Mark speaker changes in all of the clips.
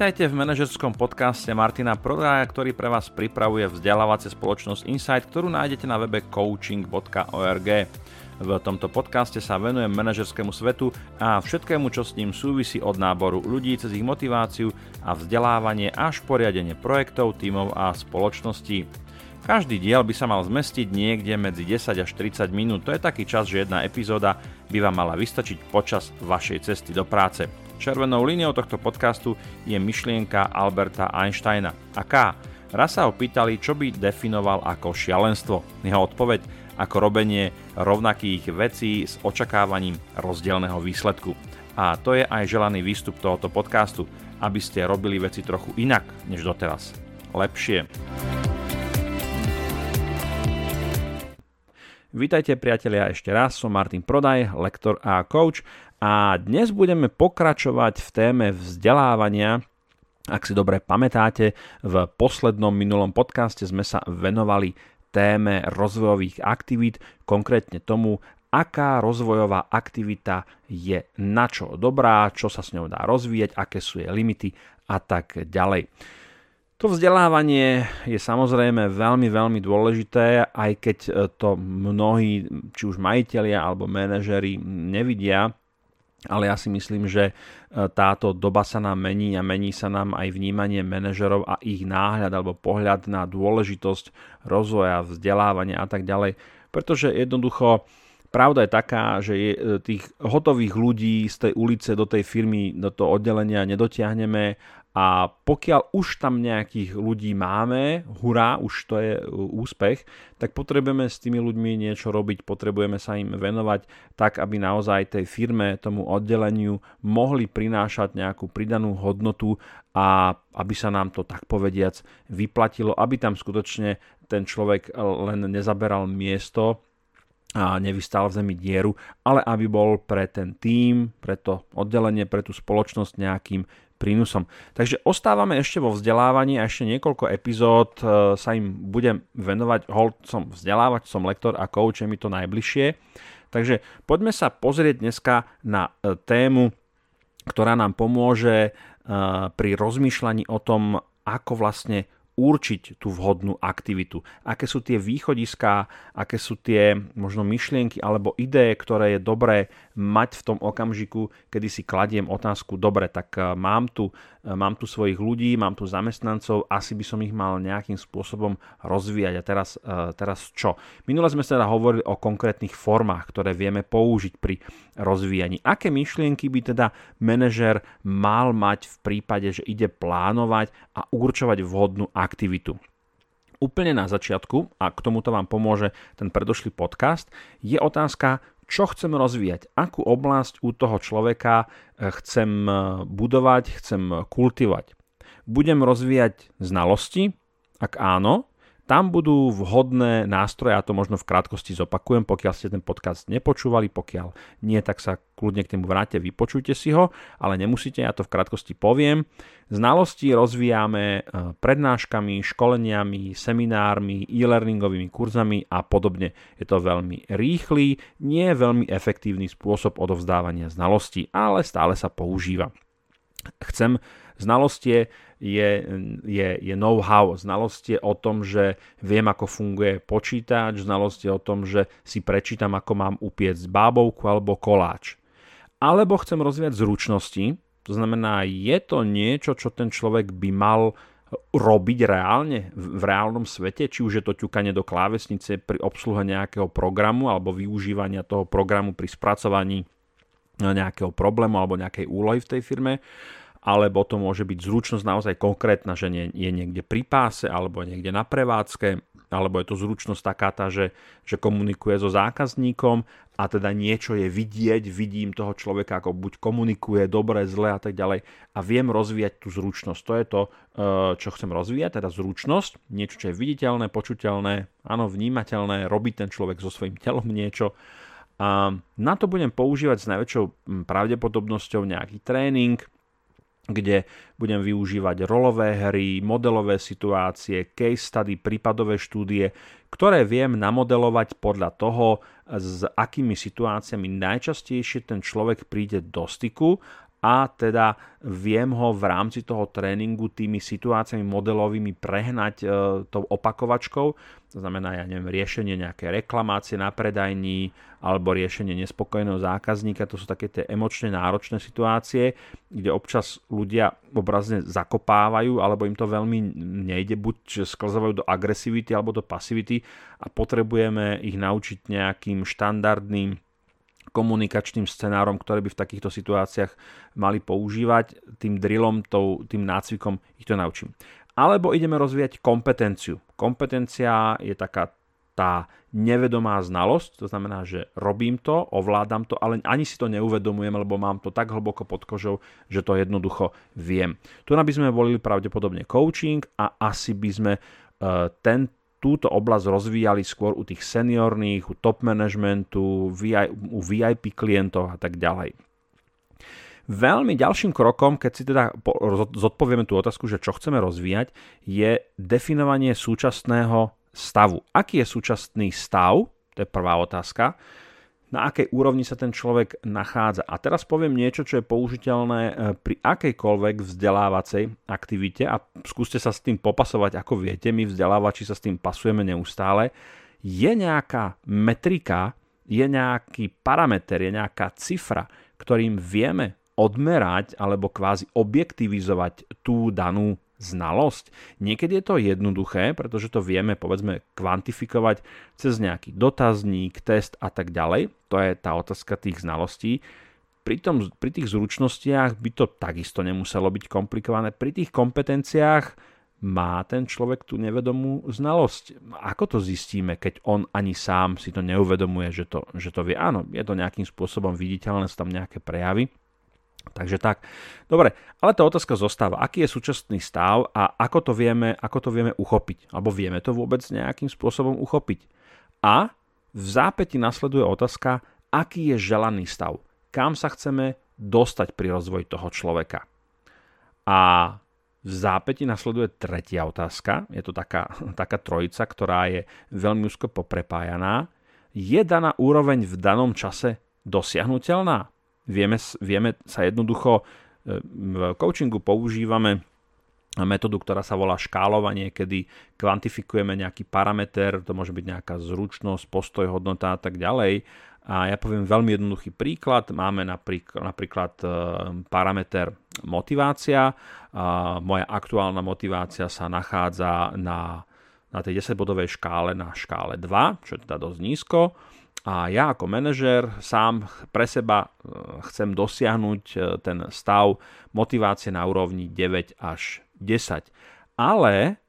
Speaker 1: Vítajte v manažerskom podcaste Martina Prodaja, ktorý pre vás pripravuje vzdelávacie spoločnosť Insight, ktorú nájdete na webe coaching.org. V tomto podcaste sa venujem manažerskému svetu a všetkému, čo s ním súvisí od náboru ľudí cez ich motiváciu a vzdelávanie až poriadenie projektov, tímov a spoločností. Každý diel by sa mal zmestiť niekde medzi 10 až 30 minút, to je taký čas, že jedna epizóda by vám mala vystačiť počas vašej cesty do práce. Červenou líniou tohto podcastu je myšlienka Alberta Einsteina. Aká? Raz sa ho pýtali, čo by definoval ako šialenstvo. Jeho odpoveď ako robenie rovnakých vecí s očakávaním rozdielného výsledku. A to je aj želaný výstup tohoto podcastu, aby ste robili veci trochu inak než doteraz. Lepšie. Vítajte priatelia ešte raz, som Martin Prodaj, lektor a coach a dnes budeme pokračovať v téme vzdelávania ak si dobre pamätáte, v poslednom minulom podcaste sme sa venovali téme rozvojových aktivít, konkrétne tomu, aká rozvojová aktivita je na čo dobrá, čo sa s ňou dá rozvíjať, aké sú jej limity a tak ďalej. To vzdelávanie je samozrejme veľmi, veľmi dôležité, aj keď to mnohí, či už majiteľia alebo manažery nevidia, ale ja si myslím, že e, táto doba sa nám mení a mení sa nám aj vnímanie manažerov a ich náhľad alebo pohľad na dôležitosť rozvoja, vzdelávania a tak ďalej. Pretože jednoducho pravda je taká, že je, e, tých hotových ľudí z tej ulice do tej firmy, do toho oddelenia nedotiahneme a pokiaľ už tam nejakých ľudí máme, hurá, už to je uh, úspech, tak potrebujeme s tými ľuďmi niečo robiť, potrebujeme sa im venovať tak, aby naozaj tej firme, tomu oddeleniu mohli prinášať nejakú pridanú hodnotu a aby sa nám to tak povediac vyplatilo, aby tam skutočne ten človek len nezaberal miesto a nevystal v zemi dieru, ale aby bol pre ten tím, pre to oddelenie, pre tú spoločnosť nejakým prínosom. Takže ostávame ešte vo vzdelávaní a ešte niekoľko epizód e, sa im budem venovať. Hold som vzdelávať, som lektor a coach, je mi to najbližšie. Takže poďme sa pozrieť dneska na e, tému, ktorá nám pomôže e, pri rozmýšľaní o tom, ako vlastne určiť tú vhodnú aktivitu. Aké sú tie východiská, aké sú tie možno myšlienky alebo ideje, ktoré je dobré mať v tom okamžiku, kedy si kladiem otázku, dobre, tak eh, mám tu, eh, mám tu svojich ľudí, mám tu zamestnancov, asi by som ich mal nejakým spôsobom rozvíjať. A teraz, eh, teraz čo? Minule sme sa teda hovorili o konkrétnych formách, ktoré vieme použiť pri rozvíjaní. Aké myšlienky by teda manažer mal mať v prípade, že ide plánovať a určovať vhodnú aktivitu? Úplne na začiatku, a k tomuto vám pomôže ten predošlý podcast, je otázka, čo chcem rozvíjať, akú oblasť u toho človeka eh, chcem eh, budovať, chcem kultivovať. Budem rozvíjať znalosti? Ak áno, tam budú vhodné nástroje, a to možno v krátkosti zopakujem, pokiaľ ste ten podcast nepočúvali, pokiaľ nie, tak sa kľudne k tomu vráte, vypočujte si ho, ale nemusíte, ja to v krátkosti poviem. Znalosti rozvíjame e, prednáškami, školeniami, seminármi, e-learningovými kurzami a podobne. Je to veľmi rýchly, nie veľmi efektívny spôsob odovzdávania znalostí, ale stále sa používa. Chcem znalostie je, je, je know-how, znalosť je o tom, že viem, ako funguje počítač, znalosť je o tom, že si prečítam, ako mám upiecť bábovku alebo koláč. Alebo chcem rozvíjať zručnosti, to znamená, je to niečo, čo ten človek by mal robiť reálne, v reálnom svete, či už je to ťukanie do klávesnice pri obsluhe nejakého programu alebo využívania toho programu pri spracovaní nejakého problému alebo nejakej úlohy v tej firme, alebo to môže byť zručnosť naozaj konkrétna, že nie, je niekde pri páse alebo niekde na prevádzke, alebo je to zručnosť taká tá, že, že komunikuje so zákazníkom a teda niečo je vidieť, vidím toho človeka, ako buď komunikuje dobre, zle a tak ďalej a viem rozvíjať tú zručnosť. To je to, e, čo chcem rozvíjať, teda zručnosť, niečo, čo je viditeľné, počuteľné, áno, vnímateľné, robí ten človek so svojím telom niečo. A na to budem používať s najväčšou pravdepodobnosťou nejaký tréning, kde budem využívať rolové hry, modelové situácie, case study, prípadové štúdie, ktoré viem namodelovať podľa toho, s akými situáciami najčastejšie ten človek príde do styku a teda viem ho v rámci toho tréningu tými situáciami modelovými prehnať e, tou opakovačkou. To znamená, ja neviem, riešenie nejaké reklamácie na predajní alebo riešenie nespokojného zákazníka. To sú také tie emočne náročné situácie, kde občas ľudia obrazne zakopávajú alebo im to veľmi nejde, buď sklzávajú do agresivity alebo do pasivity a potrebujeme ich naučiť nejakým štandardným komunikačným scenárom, ktoré by v takýchto situáciách mali používať. Tým drillom, tým nácvikom ich to naučím. Alebo ideme rozvíjať kompetenciu. Kompetencia je taká tá nevedomá znalosť, to znamená, že robím to, ovládam to, ale ani si to neuvedomujem, lebo mám to tak hlboko pod kožou, že to jednoducho viem. Tu by sme volili pravdepodobne coaching a asi by sme uh, ten, túto oblasť rozvíjali skôr u tých seniorných, u top managementu, u VIP klientov a tak ďalej. Veľmi ďalším krokom, keď si teda zodpovieme tú otázku, že čo chceme rozvíjať, je definovanie súčasného stavu. Aký je súčasný stav? To je prvá otázka na akej úrovni sa ten človek nachádza. A teraz poviem niečo, čo je použiteľné e, pri akejkoľvek vzdelávacej aktivite a skúste sa s tým popasovať, ako viete, my vzdelávači sa s tým pasujeme neustále. Je nejaká metrika, je nejaký parameter, je nejaká cifra, ktorým vieme odmerať alebo kvázi objektivizovať tú danú znalosť. Niekedy je to jednoduché, pretože to vieme povedzme kvantifikovať cez nejaký dotazník, test a tak ďalej. To je tá otázka tých znalostí. Pri, tom, pri tých zručnostiach by to takisto nemuselo byť komplikované. Pri tých kompetenciách má ten človek tú nevedomú znalosť. Ako to zistíme, keď on ani sám si to neuvedomuje, že to, že to vie? Áno, je to nejakým spôsobom viditeľné, sú tam nejaké prejavy, Takže tak. Dobre, ale tá otázka zostáva. Aký je súčasný stav a ako to vieme, ako to vieme uchopiť? Alebo vieme to vôbec nejakým spôsobom uchopiť? A v zápäti nasleduje otázka, aký je želaný stav? Kam sa chceme dostať pri rozvoji toho človeka? A v zápäti nasleduje tretia otázka. Je to taká, taká trojica, ktorá je veľmi úzko poprepájaná. Je daná úroveň v danom čase dosiahnutelná? Vieme, vieme sa jednoducho, e, v coachingu používame metódu, ktorá sa volá škálovanie, kedy kvantifikujeme nejaký parameter, to môže byť nejaká zručnosť, postoj, hodnota a tak ďalej. A ja poviem veľmi jednoduchý príklad. Máme napríklad, napríklad e, parameter motivácia. Moja aktuálna motivácia sa nachádza na, na tej 10-bodovej škále na škále 2, čo je teda dosť nízko a ja ako manažer sám pre seba e, chcem dosiahnuť e, ten stav motivácie na úrovni 9 až 10. Ale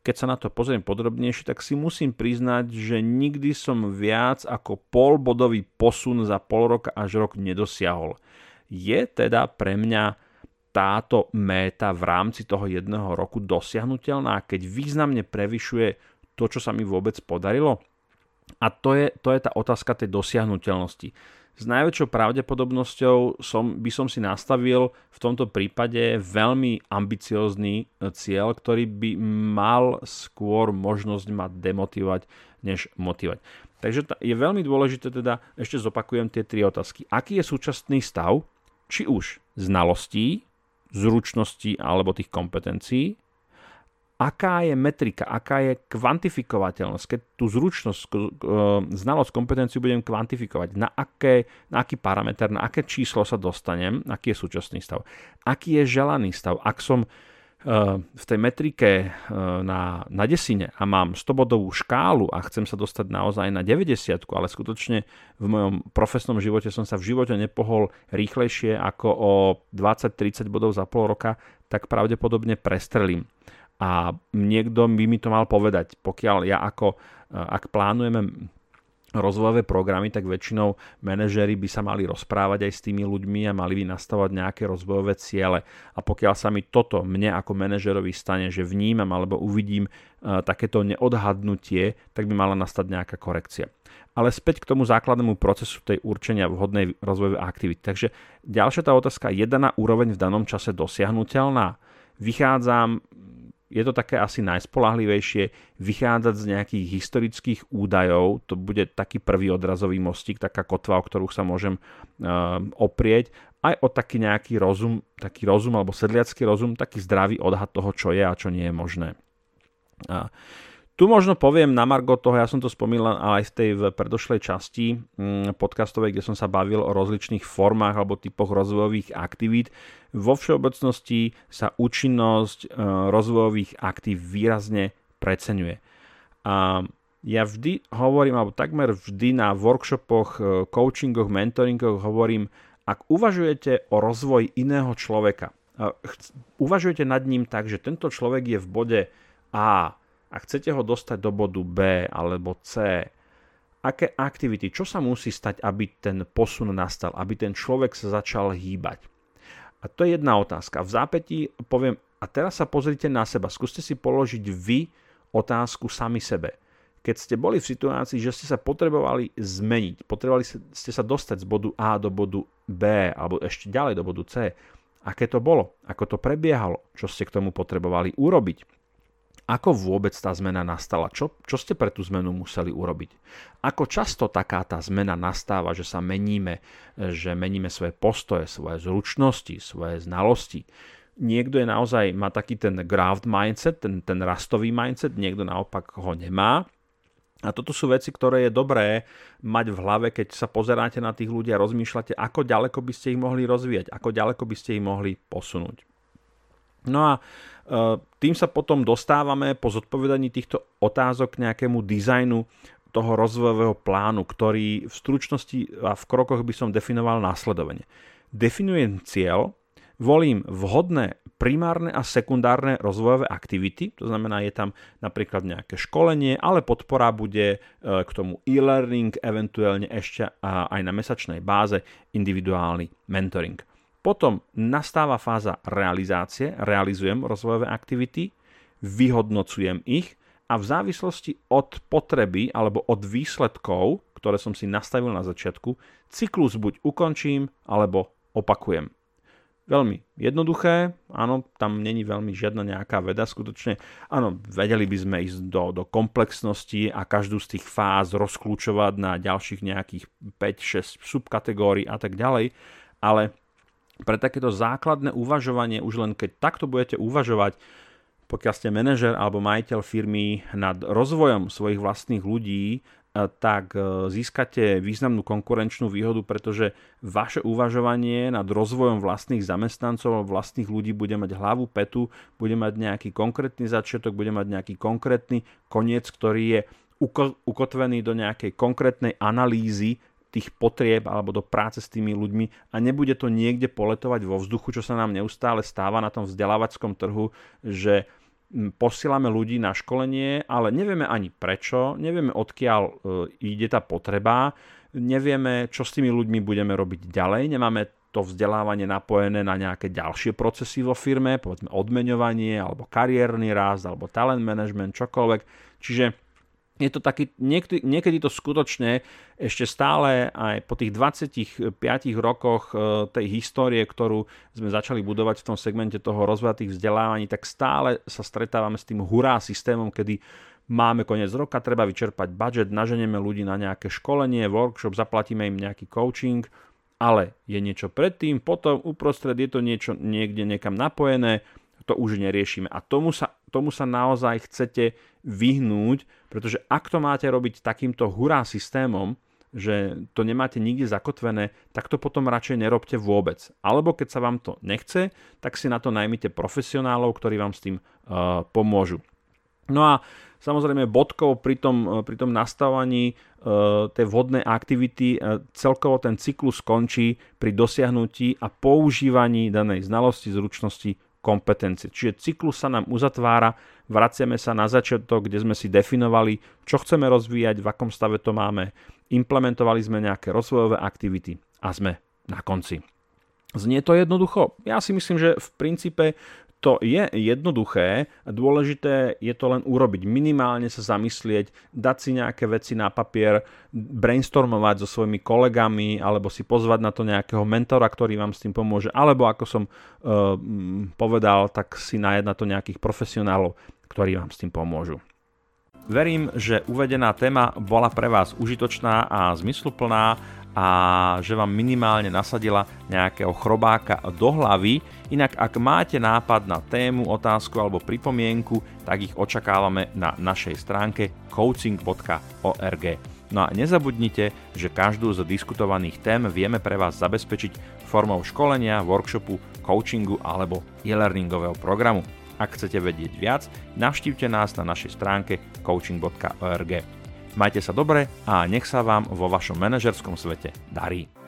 Speaker 1: keď sa na to pozriem podrobnejšie, tak si musím priznať, že nikdy som viac ako polbodový posun za pol roka až rok nedosiahol. Je teda pre mňa táto méta v rámci toho jedného roku dosiahnutelná, keď významne prevyšuje to, čo sa mi vôbec podarilo? A to je, to je tá otázka tej dosiahnutelnosti. S najväčšou pravdepodobnosťou som, by som si nastavil v tomto prípade veľmi ambiciózny e, cieľ, ktorý by mal skôr možnosť ma demotivovať, než motivovať. Takže je veľmi dôležité teda, ešte zopakujem tie tri otázky. Aký je súčasný stav, či už znalostí, zručností alebo tých kompetencií, aká je metrika, aká je kvantifikovateľnosť, keď tú zručnosť, e, znalosť, kompetenciu budem kvantifikovať, na, aké, na aký parameter, na aké číslo sa dostanem, aký je súčasný stav, aký je želaný stav. Ak som e, v tej metrike e, na, na desine a mám 100-bodovú škálu a chcem sa dostať naozaj na 90, ale skutočne v mojom profesnom živote som sa v živote nepohol rýchlejšie ako o 20-30 bodov za pol roka, tak pravdepodobne prestrelím a niekto by mi to mal povedať. Pokiaľ ja ako, e, ak plánujeme rozvojové programy, tak väčšinou manažery by sa mali rozprávať aj s tými ľuďmi a mali by nastavovať nejaké rozvojové ciele. A pokiaľ sa mi toto mne ako manažerovi stane, že vnímam alebo uvidím uh, takéto neodhadnutie, tak by mala nastať nejaká korekcia. Ale späť k tomu základnému procesu tej určenia vhodnej rozvojovej aktivity. Takže ďalšia tá otázka, je daná úroveň v danom čase dosiahnutelná? Vychádzam je to také asi najspolahlivejšie vychádzať z nejakých historických údajov, to bude taký prvý odrazový mostík, taká kotva, o ktorú sa môžem uh, oprieť aj o taký nejaký rozum, taký rozum alebo sedliacký rozum, taký zdravý odhad toho, čo je a čo nie je možné. A tu možno poviem na Margo toho, ja som to spomínal aj v tej predošlej časti mm, podcastovej, kde som sa bavil o rozličných formách alebo typoch rozvojových aktivít. Vo všeobecnosti sa účinnosť e, rozvojových aktív výrazne preceňuje. A ja vždy hovorím, alebo takmer vždy na workshopoch, e, coachingoch, mentoringoch hovorím, ak uvažujete o rozvoji iného človeka, uvažujete nad ním tak, že tento človek je v bode A, a chcete ho dostať do bodu B alebo C, aké aktivity, čo sa musí stať, aby ten posun nastal, aby ten človek sa začal hýbať. A to je jedna otázka. V zápätí poviem, a teraz sa pozrite na seba, skúste si položiť vy otázku sami sebe. Keď ste boli v situácii, že ste sa potrebovali zmeniť, potrebovali ste sa dostať z bodu A do bodu B, alebo ešte ďalej do bodu C, aké to bolo, ako to prebiehalo, čo ste k tomu potrebovali urobiť ako vôbec tá zmena nastala? Čo, čo ste pre tú zmenu museli urobiť? Ako často taká tá zmena nastáva, že sa meníme, že meníme svoje postoje, svoje zručnosti, svoje znalosti? Niekto je naozaj, má taký ten graft mindset, ten, ten rastový mindset, niekto naopak ho nemá. A toto sú veci, ktoré je dobré mať v hlave, keď sa pozeráte na tých ľudí a rozmýšľate, ako ďaleko by ste ich mohli rozvíjať, ako ďaleko by ste ich mohli posunúť. No a tým sa potom dostávame po zodpovedaní týchto otázok k nejakému dizajnu toho rozvojového plánu, ktorý v stručnosti a v krokoch by som definoval následovne. Definujem cieľ, volím vhodné primárne a sekundárne rozvojové aktivity, to znamená, je tam napríklad nejaké školenie, ale podpora bude e, k tomu e-learning, eventuálne ešte aj na mesačnej báze individuálny mentoring. Potom nastáva fáza realizácie, realizujem rozvojové aktivity, vyhodnocujem ich a v závislosti od potreby alebo od výsledkov, ktoré som si nastavil na začiatku, cyklus buď ukončím alebo opakujem. Veľmi jednoduché, áno, tam není veľmi žiadna nejaká veda, skutočne, áno, vedeli by sme ísť do, do komplexnosti a každú z tých fáz rozklúčovať na ďalších nejakých 5-6 subkategórií a tak ďalej, ale pre takéto základné uvažovanie, už len keď takto budete uvažovať, pokiaľ ste manažer alebo majiteľ firmy nad rozvojom svojich vlastných ľudí, e, tak e, získate významnú konkurenčnú výhodu, pretože vaše uvažovanie nad rozvojom vlastných zamestnancov, vlastných ľudí bude mať hlavu, petu, bude mať nejaký konkrétny začiatok, bude mať nejaký konkrétny koniec, ktorý je ukotvený do nejakej konkrétnej analýzy tých potrieb alebo do práce s tými ľuďmi a nebude to niekde poletovať vo vzduchu, čo sa nám neustále stáva na tom vzdelávackom trhu, že posielame ľudí na školenie, ale nevieme ani prečo, nevieme odkiaľ e, ide tá potreba, nevieme, čo s tými ľuďmi budeme robiť ďalej, nemáme to vzdelávanie napojené na nejaké ďalšie procesy vo firme, povedzme odmeňovanie, alebo kariérny rast, alebo talent management, čokoľvek. Čiže je to taký, niekedy, niekedy to skutočne ešte stále aj po tých 25 rokoch e, tej histórie, ktorú sme začali budovať v tom segmente toho rozvoja tých vzdelávaní, tak stále sa stretávame s tým hurá systémom, kedy máme koniec roka, treba vyčerpať budget, naženieme ľudí na nejaké školenie, workshop, zaplatíme im nejaký coaching, ale je niečo predtým, potom uprostred je to niečo niekde niekam napojené, to už neriešime. A tomu sa, tomu sa naozaj chcete vyhnúť, pretože ak to máte robiť takýmto hurá systémom, že to nemáte nikde zakotvené, tak to potom radšej nerobte vôbec. Alebo keď sa vám to nechce, tak si na to najmite profesionálov, ktorí vám s tým uh, pomôžu. No a samozrejme bodkou pri tom, uh, pri tom nastavovaní uh, tej vhodnej aktivity uh, celkovo ten cyklus skončí pri dosiahnutí a používaní danej znalosti, zručnosti, kompetencie. Čiže cyklus sa nám uzatvára, vraciame sa na začiatok, kde sme si definovali, čo chceme rozvíjať, v akom stave to máme, implementovali sme nejaké rozvojové aktivity a sme na konci. Znie to jednoducho? Ja si myslím, že v princípe to je jednoduché, dôležité je to len urobiť, minimálne sa zamyslieť, dať si nejaké veci na papier, brainstormovať so svojimi kolegami, alebo si pozvať na to nejakého mentora, ktorý vám s tým pomôže, alebo ako som uh, povedal, tak si nájsť na to nejakých profesionálov, ktorí vám s tým pomôžu. Verím, že uvedená téma bola pre vás užitočná a zmysluplná a že vám minimálne nasadila nejakého chrobáka do hlavy. Inak ak máte nápad na tému, otázku alebo pripomienku, tak ich očakávame na našej stránke coaching.org. No a nezabudnite, že každú z diskutovaných tém vieme pre vás zabezpečiť formou školenia, workshopu, coachingu alebo e-learningového programu. Ak chcete vedieť viac, navštívte nás na našej stránke coaching.org. Majte sa dobre a nech sa vám vo vašom manažerskom svete darí.